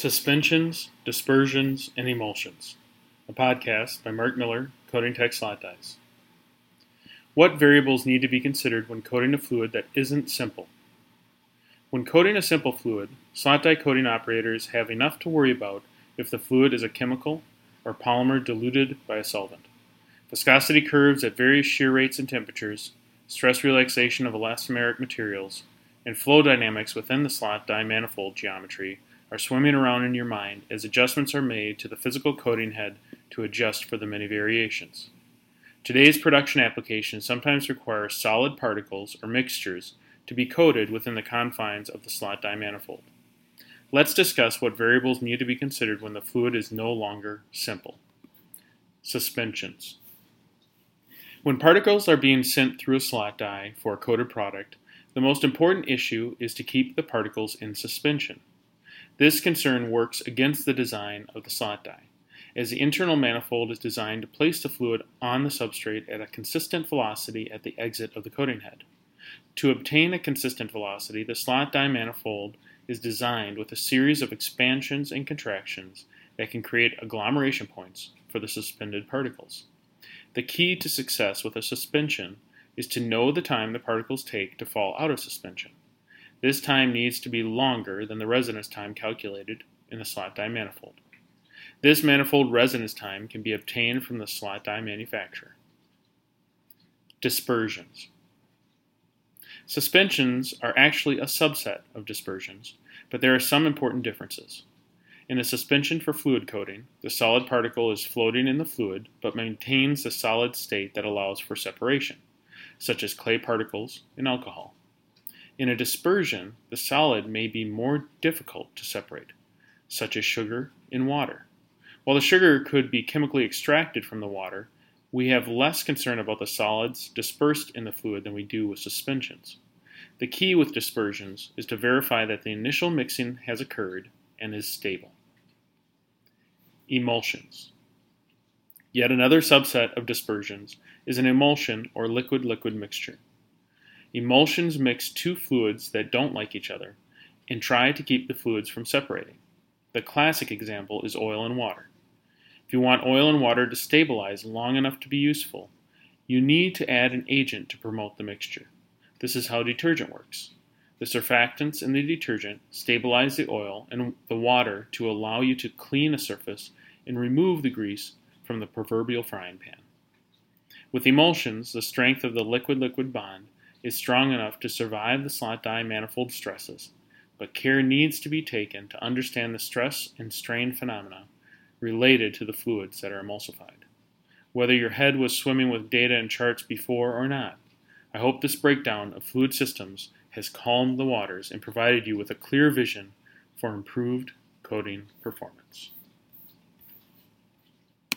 Suspensions, Dispersions, and Emulsions, a podcast by Mark Miller, Tech Slot Dies. What variables need to be considered when coating a fluid that isn't simple? When coating a simple fluid, slot die coating operators have enough to worry about if the fluid is a chemical or polymer diluted by a solvent. Viscosity curves at various shear rates and temperatures, stress relaxation of elastomeric materials, and flow dynamics within the slot die manifold geometry are swimming around in your mind as adjustments are made to the physical coating head to adjust for the many variations. Today's production applications sometimes require solid particles or mixtures to be coated within the confines of the slot die manifold. Let's discuss what variables need to be considered when the fluid is no longer simple. Suspensions. When particles are being sent through a slot die for a coated product, the most important issue is to keep the particles in suspension. This concern works against the design of the slot die, as the internal manifold is designed to place the fluid on the substrate at a consistent velocity at the exit of the coating head. To obtain a consistent velocity, the slot die manifold is designed with a series of expansions and contractions that can create agglomeration points for the suspended particles. The key to success with a suspension is to know the time the particles take to fall out of suspension. This time needs to be longer than the residence time calculated in the slot die manifold. This manifold residence time can be obtained from the slot die manufacturer. Dispersions. Suspensions are actually a subset of dispersions, but there are some important differences. In a suspension for fluid coating, the solid particle is floating in the fluid but maintains the solid state that allows for separation, such as clay particles in alcohol. In a dispersion, the solid may be more difficult to separate, such as sugar in water. While the sugar could be chemically extracted from the water, we have less concern about the solids dispersed in the fluid than we do with suspensions. The key with dispersions is to verify that the initial mixing has occurred and is stable. Emulsions. Yet another subset of dispersions is an emulsion or liquid liquid mixture. Emulsions mix two fluids that don't like each other and try to keep the fluids from separating. The classic example is oil and water. If you want oil and water to stabilize long enough to be useful, you need to add an agent to promote the mixture. This is how detergent works. The surfactants in the detergent stabilize the oil and the water to allow you to clean a surface and remove the grease from the proverbial frying pan. With emulsions, the strength of the liquid liquid bond is strong enough to survive the slot die manifold stresses, but care needs to be taken to understand the stress and strain phenomena related to the fluids that are emulsified. Whether your head was swimming with data and charts before or not, I hope this breakdown of fluid systems has calmed the waters and provided you with a clear vision for improved coating performance.